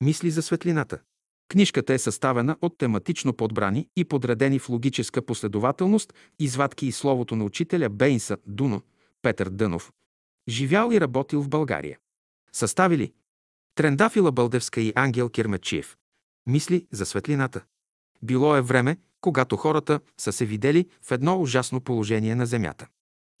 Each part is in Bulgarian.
Мисли за светлината. Книжката е съставена от тематично подбрани и подредени в логическа последователност извадки и словото на учителя Бейнса Дуно, Петър Дънов. Живял и работил в България. Съставили Трендафила Бълдевска и Ангел Кирмечиев. Мисли за светлината. Било е време, когато хората са се видели в едно ужасно положение на земята.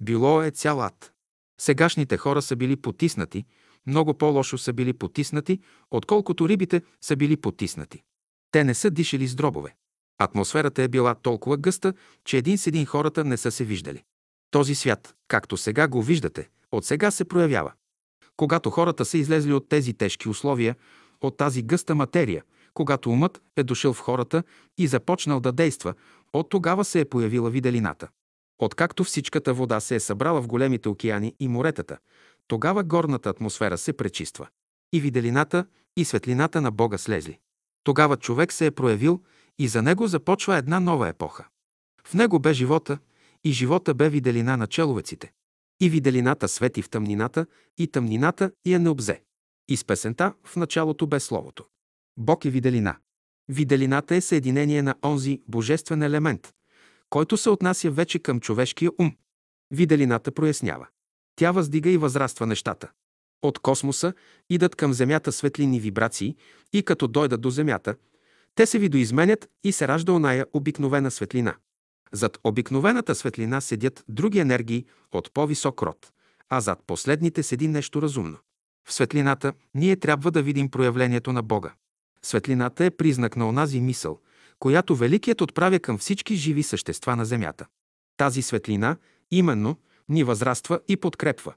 Било е цял ад. Сегашните хора са били потиснати, много по-лошо са били потиснати, отколкото рибите са били потиснати. Те не са дишали с дробове. Атмосферата е била толкова гъста, че един с един хората не са се виждали. Този свят, както сега го виждате, от сега се проявява. Когато хората са излезли от тези тежки условия, от тази гъста материя, когато умът е дошъл в хората и започнал да действа, от тогава се е появила виделината. Откакто всичката вода се е събрала в големите океани и моретата, тогава горната атмосфера се пречиства. И виделината, и светлината на Бога слезли. Тогава човек се е проявил и за него започва една нова епоха. В него бе живота и живота бе виделина на человеците. И виделината свети в тъмнината и тъмнината я не обзе. И с песента в началото бе Словото. Бог е виделина. Виделината е съединение на онзи божествен елемент, който се отнася вече към човешкия ум. Виделината прояснява. Тя въздига и възраства нещата. От космоса идат към Земята светлини вибрации и като дойдат до Земята, те се видоизменят и се ражда оная обикновена светлина. Зад обикновената светлина седят други енергии от по-висок род, а зад последните седи нещо разумно. В светлината ние трябва да видим проявлението на Бога. Светлината е признак на онази мисъл, която Великият отправя към всички живи същества на Земята. Тази светлина, именно, ни възраства и подкрепва.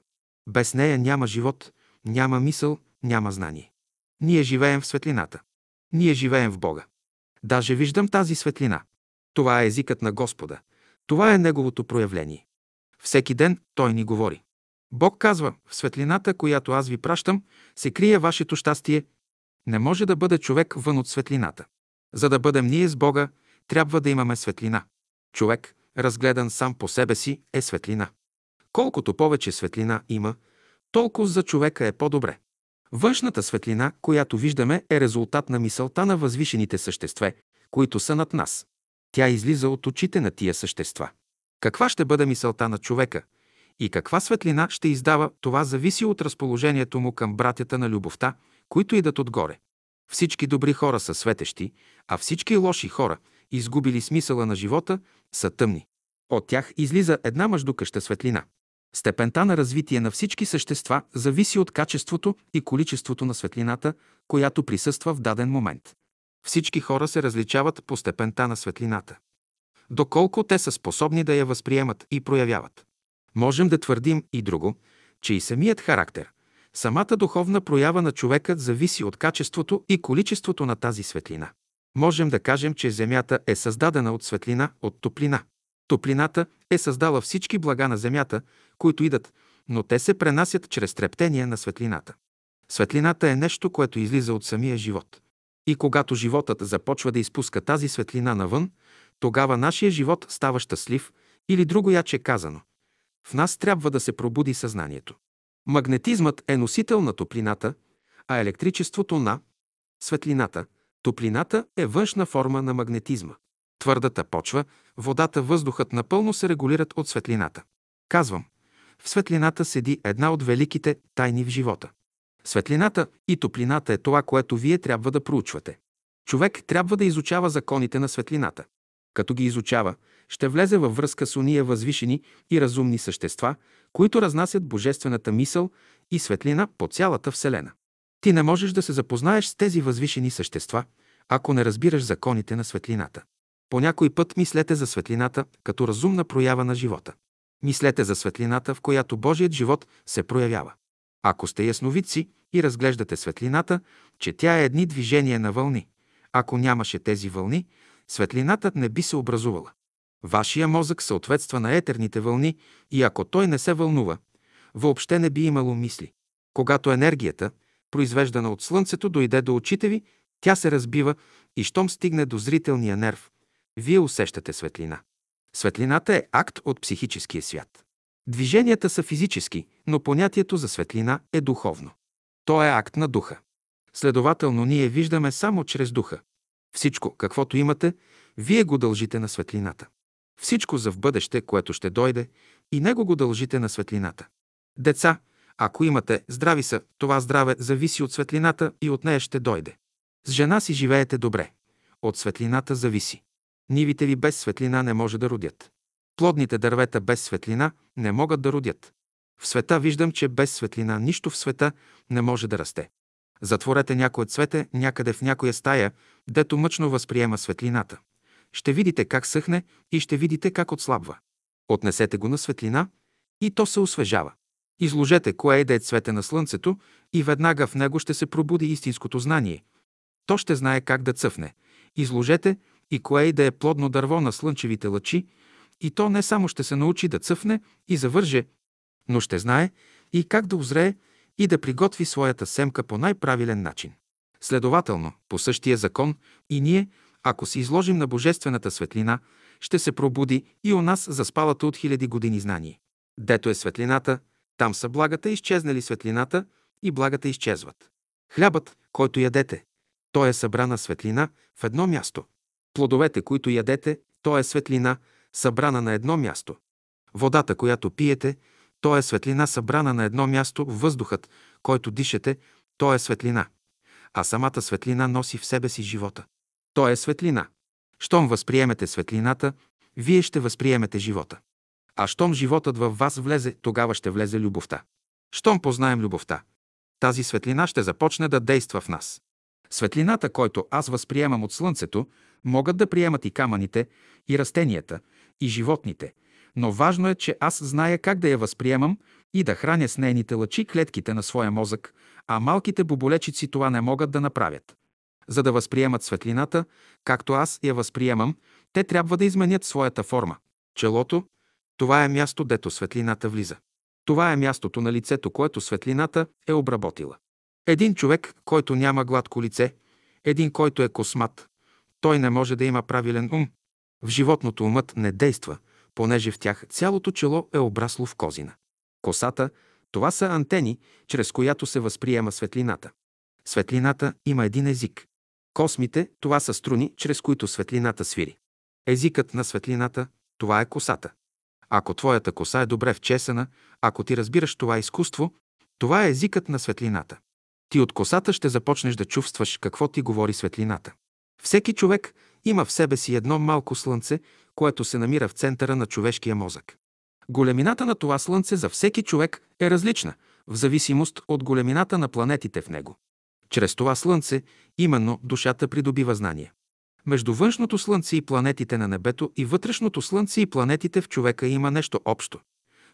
Без нея няма живот, няма мисъл, няма знание. Ние живеем в светлината. Ние живеем в Бога. Даже виждам тази светлина. Това е езикът на Господа. Това е Неговото проявление. Всеки ден Той ни говори. Бог казва, в светлината, която аз ви пращам, се крие вашето щастие. Не може да бъде човек вън от светлината. За да бъдем ние с Бога, трябва да имаме светлина. Човек, разгледан сам по себе си, е светлина. Колкото повече светлина има, толкова за човека е по-добре. Външната светлина, която виждаме, е резултат на мисълта на възвишените същества, които са над нас. Тя излиза от очите на тия същества. Каква ще бъде мисълта на човека и каква светлина ще издава, това зависи от разположението му към братята на любовта, които идат отгоре. Всички добри хора са светещи, а всички лоши хора, изгубили смисъла на живота, са тъмни. От тях излиза една мъждукаща светлина. Степента на развитие на всички същества зависи от качеството и количеството на светлината, която присъства в даден момент. Всички хора се различават по степента на светлината. Доколко те са способни да я възприемат и проявяват. Можем да твърдим и друго, че и самият характер, самата духовна проява на човекът зависи от качеството и количеството на тази светлина. Можем да кажем, че Земята е създадена от светлина, от топлина. Топлината е създала всички блага на Земята, които идат, но те се пренасят чрез трептение на светлината. Светлината е нещо, което излиза от самия живот. И когато животът започва да изпуска тази светлина навън, тогава нашия живот става щастлив или друго яче казано. В нас трябва да се пробуди съзнанието. Магнетизмът е носител на топлината, а електричеството на светлината. Топлината е външна форма на магнетизма. Твърдата почва, водата, въздухът напълно се регулират от светлината. Казвам, в светлината седи една от великите тайни в живота. Светлината и топлината е това, което вие трябва да проучвате. Човек трябва да изучава законите на светлината. Като ги изучава, ще влезе във връзка с уния възвишени и разумни същества, които разнасят божествената мисъл и светлина по цялата Вселена. Ти не можеш да се запознаеш с тези възвишени същества, ако не разбираш законите на светлината. По някой път мислете за светлината като разумна проява на живота. Мислете за светлината, в която Божият живот се проявява. Ако сте ясновидци и разглеждате светлината, че тя е едни движения на вълни. Ако нямаше тези вълни, светлината не би се образувала. Вашия мозък съответства на етерните вълни и ако той не се вълнува, въобще не би имало мисли. Когато енергията, произвеждана от Слънцето, дойде до очите ви, тя се разбива и щом стигне до зрителния нерв, вие усещате светлина. Светлината е акт от психическия свят. Движенията са физически, но понятието за светлина е духовно. То е акт на духа. Следователно, ние виждаме само чрез духа. Всичко, каквото имате, вие го дължите на светлината. Всичко за в бъдеще, което ще дойде, и него го дължите на светлината. Деца, ако имате, здрави са, това здраве зависи от светлината и от нея ще дойде. С жена си живеете добре. От светлината зависи. Нивите ви без светлина не може да родят. Плодните дървета без светлина не могат да родят. В света виждам, че без светлина нищо в света не може да расте. Затворете някое цвете някъде в някоя стая, дето мъчно възприема светлината. Ще видите как съхне и ще видите как отслабва. Отнесете го на светлина и то се освежава. Изложете кое е да е цвете на слънцето и веднага в него ще се пробуди истинското знание. То ще знае как да цъфне. Изложете и кое и да е плодно дърво на слънчевите лъчи, и то не само ще се научи да цъфне и завърже, но ще знае и как да озрее и да приготви своята семка по най-правилен начин. Следователно, по същия закон и ние, ако се изложим на божествената светлина, ще се пробуди и у нас за спалата от хиляди години знание. Дето е светлината, там са благата, изчезнали светлината и благата изчезват. Хлябът, който ядете, той е събрана светлина в едно място. Плодовете, които ядете, то е светлина, събрана на едно място. Водата, която пиете, то е светлина, събрана на едно място. Въздухът, който дишате, то е светлина. А самата светлина носи в себе си живота. То е светлина. Щом възприемете светлината, вие ще възприемете живота. А щом животът във вас влезе, тогава ще влезе любовта. Щом познаем любовта, тази светлина ще започне да действа в нас. Светлината, който аз възприемам от Слънцето, могат да приемат и камъните, и растенията, и животните, но важно е, че аз зная как да я възприемам и да храня с нейните лъчи клетките на своя мозък, а малките боболечици това не могат да направят. За да възприемат светлината, както аз я възприемам, те трябва да изменят своята форма. Челото – това е място, дето светлината влиза. Това е мястото на лицето, което светлината е обработила. Един човек, който няма гладко лице, един, който е космат, той не може да има правилен ум. В животното умът не действа, понеже в тях цялото чело е обрасло в козина. Косата – това са антени, чрез която се възприема светлината. Светлината има един език. Космите – това са струни, чрез които светлината свири. Езикът на светлината – това е косата. Ако твоята коса е добре вчесана, ако ти разбираш това изкуство, това е езикът на светлината. Ти от косата ще започнеш да чувстваш какво ти говори светлината. Всеки човек има в себе си едно малко слънце, което се намира в центъра на човешкия мозък. Големината на това слънце за всеки човек е различна, в зависимост от големината на планетите в него. Чрез това слънце, именно, душата придобива знание. Между външното слънце и планетите на небето и вътрешното слънце и планетите в човека има нещо общо.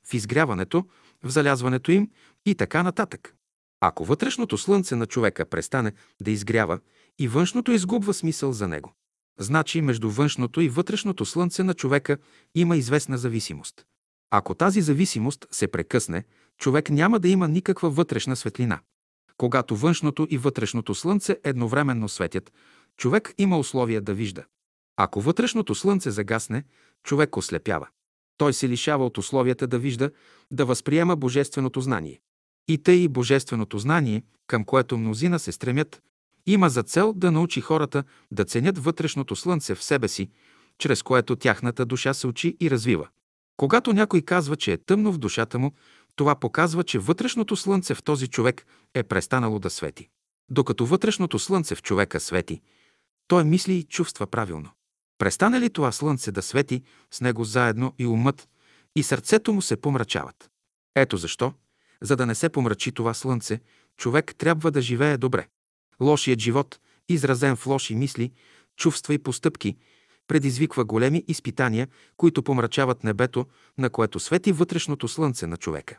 В изгряването, в залязването им и така нататък. Ако вътрешното слънце на човека престане да изгрява и външното изгубва смисъл за него, значи между външното и вътрешното слънце на човека има известна зависимост. Ако тази зависимост се прекъсне, човек няма да има никаква вътрешна светлина. Когато външното и вътрешното слънце едновременно светят, човек има условия да вижда. Ако вътрешното слънце загасне, човек ослепява. Той се лишава от условията да вижда, да възприема божественото знание. И тъй божественото знание, към което мнозина се стремят, има за цел да научи хората да ценят вътрешното слънце в себе си, чрез което тяхната душа се учи и развива. Когато някой казва, че е тъмно в душата му, това показва, че вътрешното слънце в този човек е престанало да свети. Докато вътрешното слънце в човека свети, той мисли и чувства правилно. Престане ли това слънце да свети, с него заедно и умът, и сърцето му се помрачават. Ето защо, за да не се помрачи това слънце, човек трябва да живее добре. Лошият живот, изразен в лоши мисли, чувства и постъпки, предизвиква големи изпитания, които помрачават небето, на което свети вътрешното слънце на човека.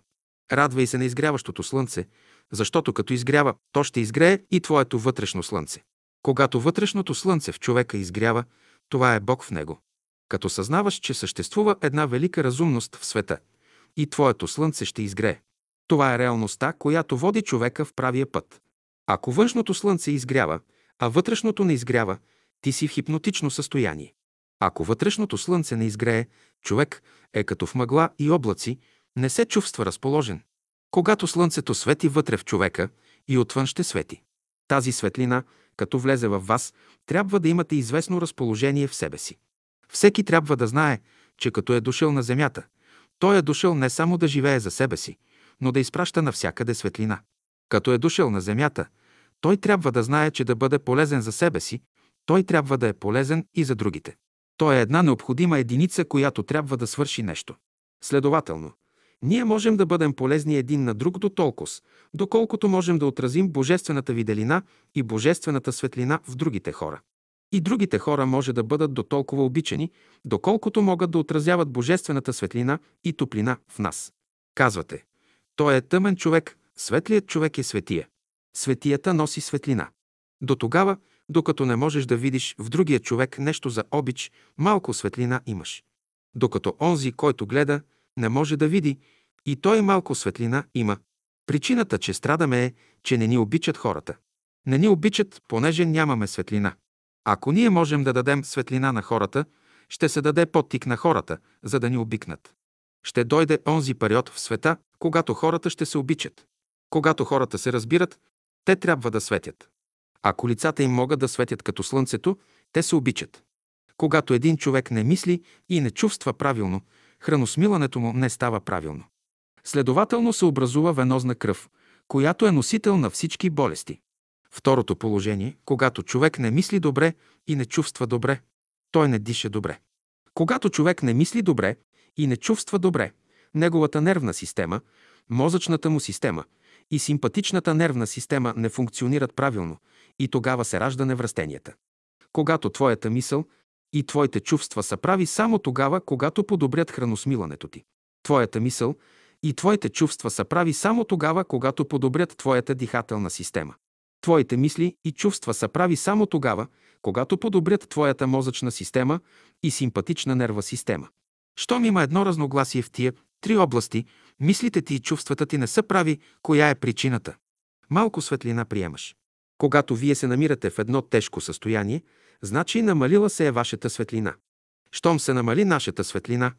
Радвай се на изгряващото слънце, защото като изгрява, то ще изгрее и твоето вътрешно слънце. Когато вътрешното слънце в човека изгрява, това е Бог в него. Като съзнаваш, че съществува една велика разумност в света, и твоето слънце ще изгрее. Това е реалността, която води човека в правия път. Ако външното слънце изгрява, а вътрешното не изгрява, ти си в хипнотично състояние. Ако вътрешното слънце не изгрее, човек е като в мъгла и облаци, не се чувства разположен. Когато слънцето свети вътре в човека, и отвън ще свети. Тази светлина, като влезе в вас, трябва да имате известно разположение в себе си. Всеки трябва да знае, че като е дошъл на земята, той е дошъл не само да живее за себе си, но да изпраща навсякъде светлина. Като е дошъл на земята, той трябва да знае, че да бъде полезен за себе си, той трябва да е полезен и за другите. Той е една необходима единица, която трябва да свърши нещо. Следователно, ние можем да бъдем полезни един на друг до толкова, доколкото можем да отразим божествената виделина и божествената светлина в другите хора. И другите хора може да бъдат до толкова обичани, доколкото могат да отразяват божествената светлина и топлина в нас. Казвате, той е тъмен човек, светлият човек е светия. Светията носи светлина. До тогава, докато не можеш да видиш в другия човек нещо за обич, малко светлина имаш. Докато онзи, който гледа, не може да види, и той малко светлина има. Причината, че страдаме е, че не ни обичат хората. Не ни обичат, понеже нямаме светлина. Ако ние можем да дадем светлина на хората, ще се даде подтик на хората, за да ни обикнат. Ще дойде онзи период в света, когато хората ще се обичат. Когато хората се разбират, те трябва да светят. Ако лицата им могат да светят като слънцето, те се обичат. Когато един човек не мисли и не чувства правилно, храносмилането му не става правилно. Следователно се образува венозна кръв, която е носител на всички болести. Второто положение, когато човек не мисли добре и не чувства добре, той не диша добре. Когато човек не мисли добре и не чувства добре, неговата нервна система, мозъчната му система и симпатичната нервна система не функционират правилно и тогава се ражда невръстенията. Когато твоята мисъл и твоите чувства са прави само тогава, когато подобрят храносмилането ти. Твоята мисъл и твоите чувства са прави само тогава, когато подобрят твоята дихателна система. Твоите мисли и чувства са прави само тогава, когато подобрят твоята мозъчна система и симпатична нерва система. Щом има едно разногласие в тия три области, мислите ти и чувствата ти не са прави, коя е причината? Малко светлина приемаш. Когато вие се намирате в едно тежко състояние, значи намалила се е вашата светлина. Щом се намали нашата светлина,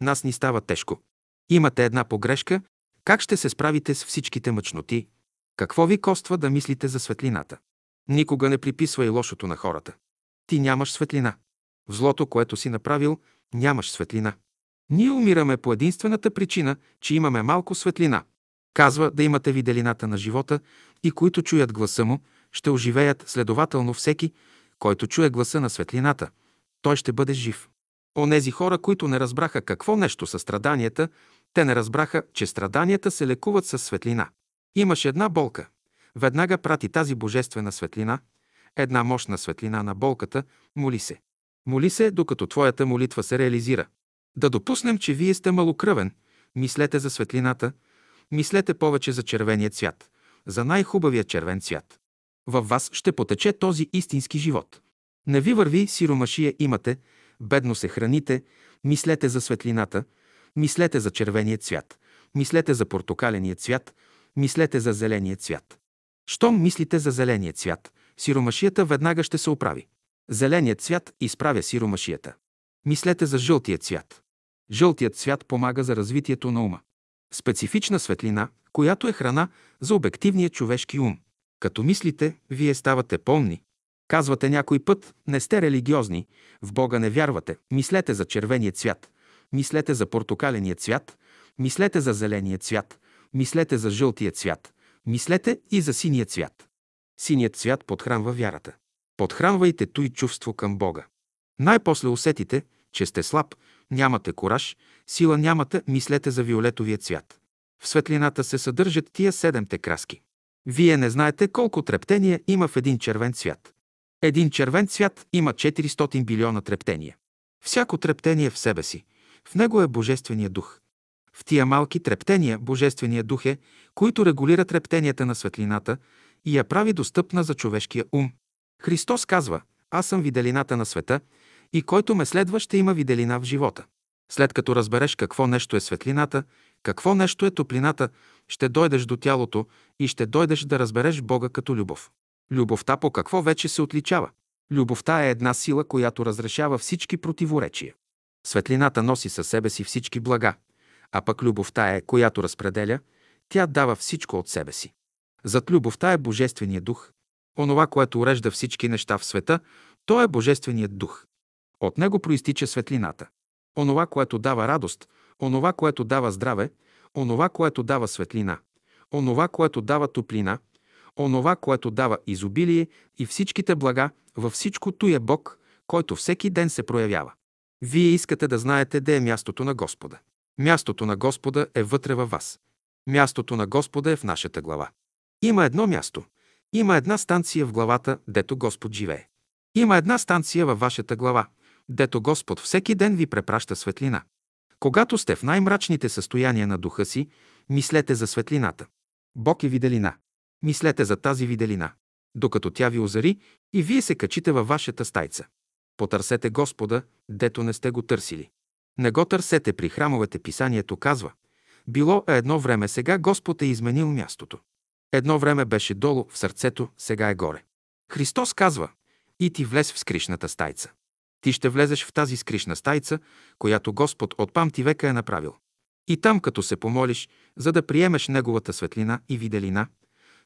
нас ни става тежко. Имате една погрешка, как ще се справите с всичките мъчноти? Какво ви коства да мислите за светлината? Никога не приписвай лошото на хората. Ти нямаш светлина. В злото, което си направил, нямаш светлина. Ние умираме по единствената причина, че имаме малко светлина. Казва да имате виделината на живота и които чуят гласа му, ще оживеят следователно всеки, който чуе гласа на светлината. Той ще бъде жив. Онези хора, които не разбраха какво нещо са страданията, те не разбраха, че страданията се лекуват със светлина. Имаш една болка. Веднага прати тази божествена светлина, една мощна светлина на болката, моли се. Моли се, докато твоята молитва се реализира. Да допуснем, че вие сте малокръвен, мислете за светлината, мислете повече за червения цвят, за най-хубавия червен цвят. Във вас ще потече този истински живот. Не ви върви сиромашия имате, бедно се храните, мислете за светлината, мислете за червения цвят, мислете за портокаления цвят, мислете за зеления цвят. Щом мислите за зеления цвят, сиромашията веднага ще се оправи. Зеленият цвят изправя сиромашията. Мислете за жълтия цвят. Жълтият цвят помага за развитието на ума. Специфична светлина, която е храна за обективния човешки ум. Като мислите, вие ставате помни. Казвате някой път, не сте религиозни, в Бога не вярвате, мислете за червения цвят, мислете за портокаления цвят, мислете за зеления цвят, мислете за жълтия цвят, мислете и за синия цвят. Синият цвят подхранва вярата. Подхранвайте той чувство към Бога. Най-после усетите, че сте слаб, нямате кораж, сила нямате, мислете за виолетовия цвят. В светлината се съдържат тия седемте краски. Вие не знаете колко трептения има в един червен цвят. Един червен цвят има 400 билиона трептения. Всяко трептение в себе си. В него е Божествения дух. В тия малки трептения Божествения дух е, които регулира трептенията на светлината и я прави достъпна за човешкия ум. Христос казва, аз съм виделината на света и който ме следва ще има виделина в живота. След като разбереш какво нещо е светлината, какво нещо е топлината, ще дойдеш до тялото и ще дойдеш да разбереш Бога като любов. Любовта по какво вече се отличава? Любовта е една сила, която разрешава всички противоречия. Светлината носи със себе си всички блага, а пък любовта е, която разпределя, тя дава всичко от себе си. Зад любовта е Божествения дух. Онова, което урежда всички неща в света, то е Божественият дух. От него проистича светлината. Онова, което дава радост, онова, което дава здраве, онова, което дава светлина, онова, което дава топлина, онова, което дава изобилие и всичките блага, във всичкото е Бог, който всеки ден се проявява. Вие искате да знаете де е мястото на Господа. Мястото на Господа е вътре във вас. Мястото на Господа е в нашата глава. Има едно място. Има една станция в главата, дето Господ живее. Има една станция във вашата глава, дето Господ всеки ден ви препраща светлина. Когато сте в най-мрачните състояния на духа си, мислете за светлината. Бог е виделина. Мислете за тази виделина, докато тя ви озари и вие се качите във вашата стайца. Потърсете Господа, дето не сте го търсили. Не го търсете при храмовете, писанието казва. Било е едно време, сега Господ е изменил мястото. Едно време беше долу в сърцето, сега е горе. Христос казва, и ти влез в скришната стайца. Ти ще влезеш в тази скришна стайца, която Господ от памти века е направил. И там, като се помолиш, за да приемеш Неговата светлина и виделина,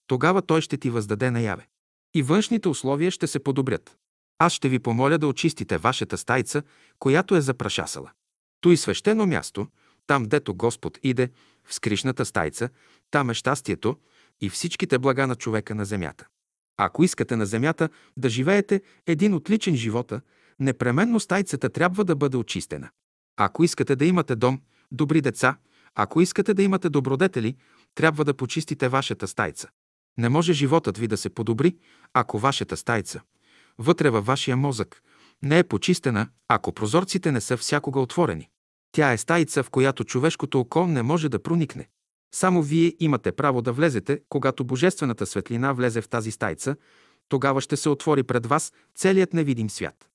тогава Той ще ти въздаде наяве. И външните условия ще се подобрят. Аз ще ви помоля да очистите вашата стайца, която е запрашасала. Той свещено място, там дето Господ иде, в скришната стайца, там е щастието и всичките блага на човека на земята. Ако искате на земята да живеете един отличен живота, непременно стайцата трябва да бъде очистена. Ако искате да имате дом, добри деца, ако искате да имате добродетели, трябва да почистите вашата стайца. Не може животът ви да се подобри, ако вашата стайца, вътре във вашия мозък, не е почистена, ако прозорците не са всякога отворени. Тя е стаица, в която човешкото око не може да проникне. Само вие имате право да влезете, когато Божествената светлина влезе в тази стайца, тогава ще се отвори пред вас целият невидим свят.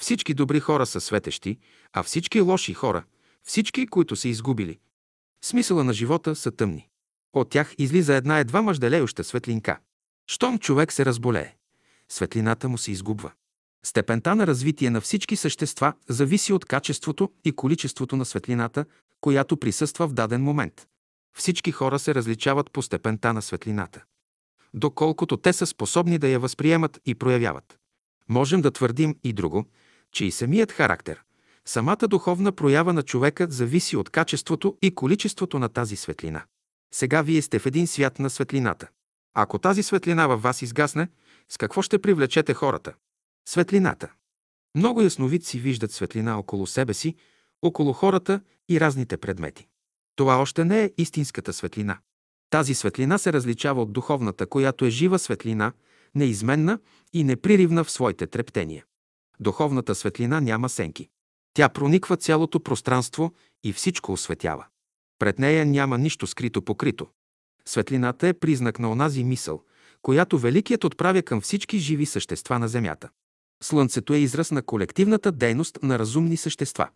Всички добри хора са светещи, а всички лоши хора, всички, които са изгубили, смисъла на живота са тъмни. От тях излиза една едва мъжделеюща светлинка. Щом човек се разболее, светлината му се изгубва. Степента на развитие на всички същества зависи от качеството и количеството на светлината, която присъства в даден момент. Всички хора се различават по степента на светлината. Доколкото те са способни да я възприемат и проявяват. Можем да твърдим и друго, че и самият характер, самата духовна проява на човека зависи от качеството и количеството на тази светлина. Сега вие сте в един свят на светлината. Ако тази светлина във вас изгасне, с какво ще привлечете хората? Светлината. Много ясновидци виждат светлина около себе си, около хората и разните предмети. Това още не е истинската светлина. Тази светлина се различава от духовната, която е жива светлина, неизменна и неприривна в своите трептения. Духовната светлина няма сенки. Тя прониква цялото пространство и всичко осветява. Пред нея няма нищо скрито покрито. Светлината е признак на онази мисъл, която Великият отправя към всички живи същества на Земята. Слънцето е израз на колективната дейност на разумни същества.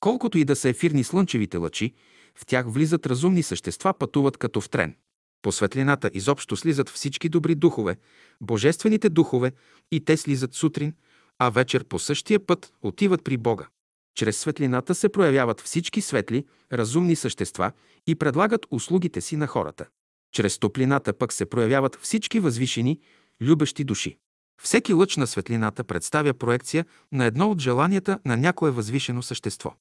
Колкото и да са ефирни слънчевите лъчи, в тях влизат разумни същества, пътуват като в трен. По светлината изобщо слизат всички добри духове, божествените духове, и те слизат сутрин, а вечер по същия път отиват при Бога. Чрез светлината се проявяват всички светли, разумни същества и предлагат услугите си на хората. Чрез топлината пък се проявяват всички възвишени, любещи души. Всеки лъч на светлината представя проекция на едно от желанията на някое възвишено същество.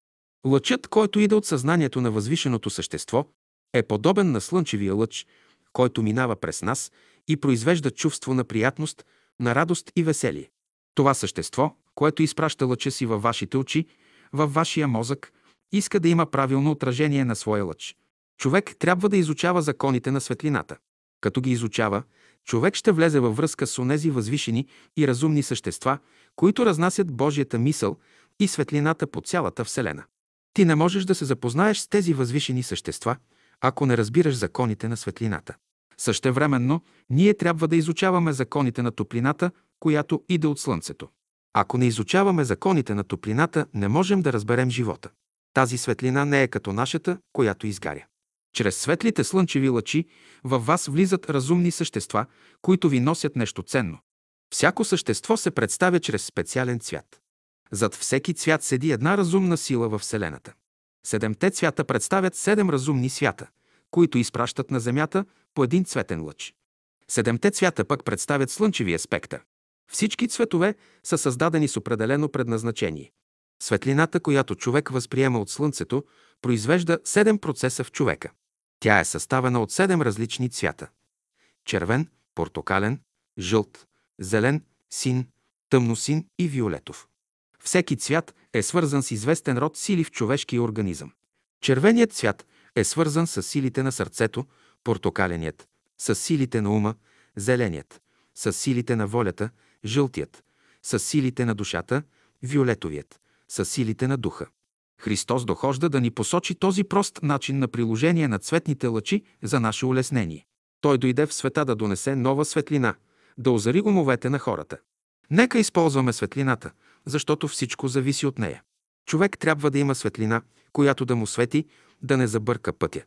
Лъчът, който иде от съзнанието на възвишеното същество, е подобен на слънчевия лъч, който минава през нас и произвежда чувство на приятност, на радост и веселие. Това същество, което изпраща лъча си във вашите очи, във вашия мозък, иска да има правилно отражение на своя лъч. Човек трябва да изучава законите на светлината. Като ги изучава, човек ще влезе във връзка с онези възвишени и разумни същества, които разнасят Божията мисъл и светлината по цялата Вселена. Ти не можеш да се запознаеш с тези възвишени същества, ако не разбираш законите на светлината. Същевременно, ние трябва да изучаваме законите на топлината, която иде от Слънцето. Ако не изучаваме законите на топлината, не можем да разберем живота. Тази светлина не е като нашата, която изгаря. Чрез светлите слънчеви лъчи във вас влизат разумни същества, които ви носят нещо ценно. Всяко същество се представя чрез специален цвят. Зад всеки цвят седи една разумна сила във Вселената. Седемте цвята представят седем разумни свята, които изпращат на Земята по един цветен лъч. Седемте цвята пък представят слънчевия спектър. Всички цветове са създадени с определено предназначение. Светлината, която човек възприема от Слънцето, произвежда седем процеса в човека. Тя е съставена от седем различни цвята. Червен, портокален, жълт, зелен, син, тъмносин и виолетов. Всеки цвят е свързан с известен род сили в човешкия организъм. Червеният цвят е свързан с силите на сърцето, портокаленият – с силите на ума, зеленият – с силите на волята, жълтият – с силите на душата, виолетовият – с силите на духа. Христос дохожда да ни посочи този прост начин на приложение на цветните лъчи за наше улеснение. Той дойде в света да донесе нова светлина, да озари умовете на хората. Нека използваме светлината, защото всичко зависи от нея. Човек трябва да има светлина, която да му свети, да не забърка пътя.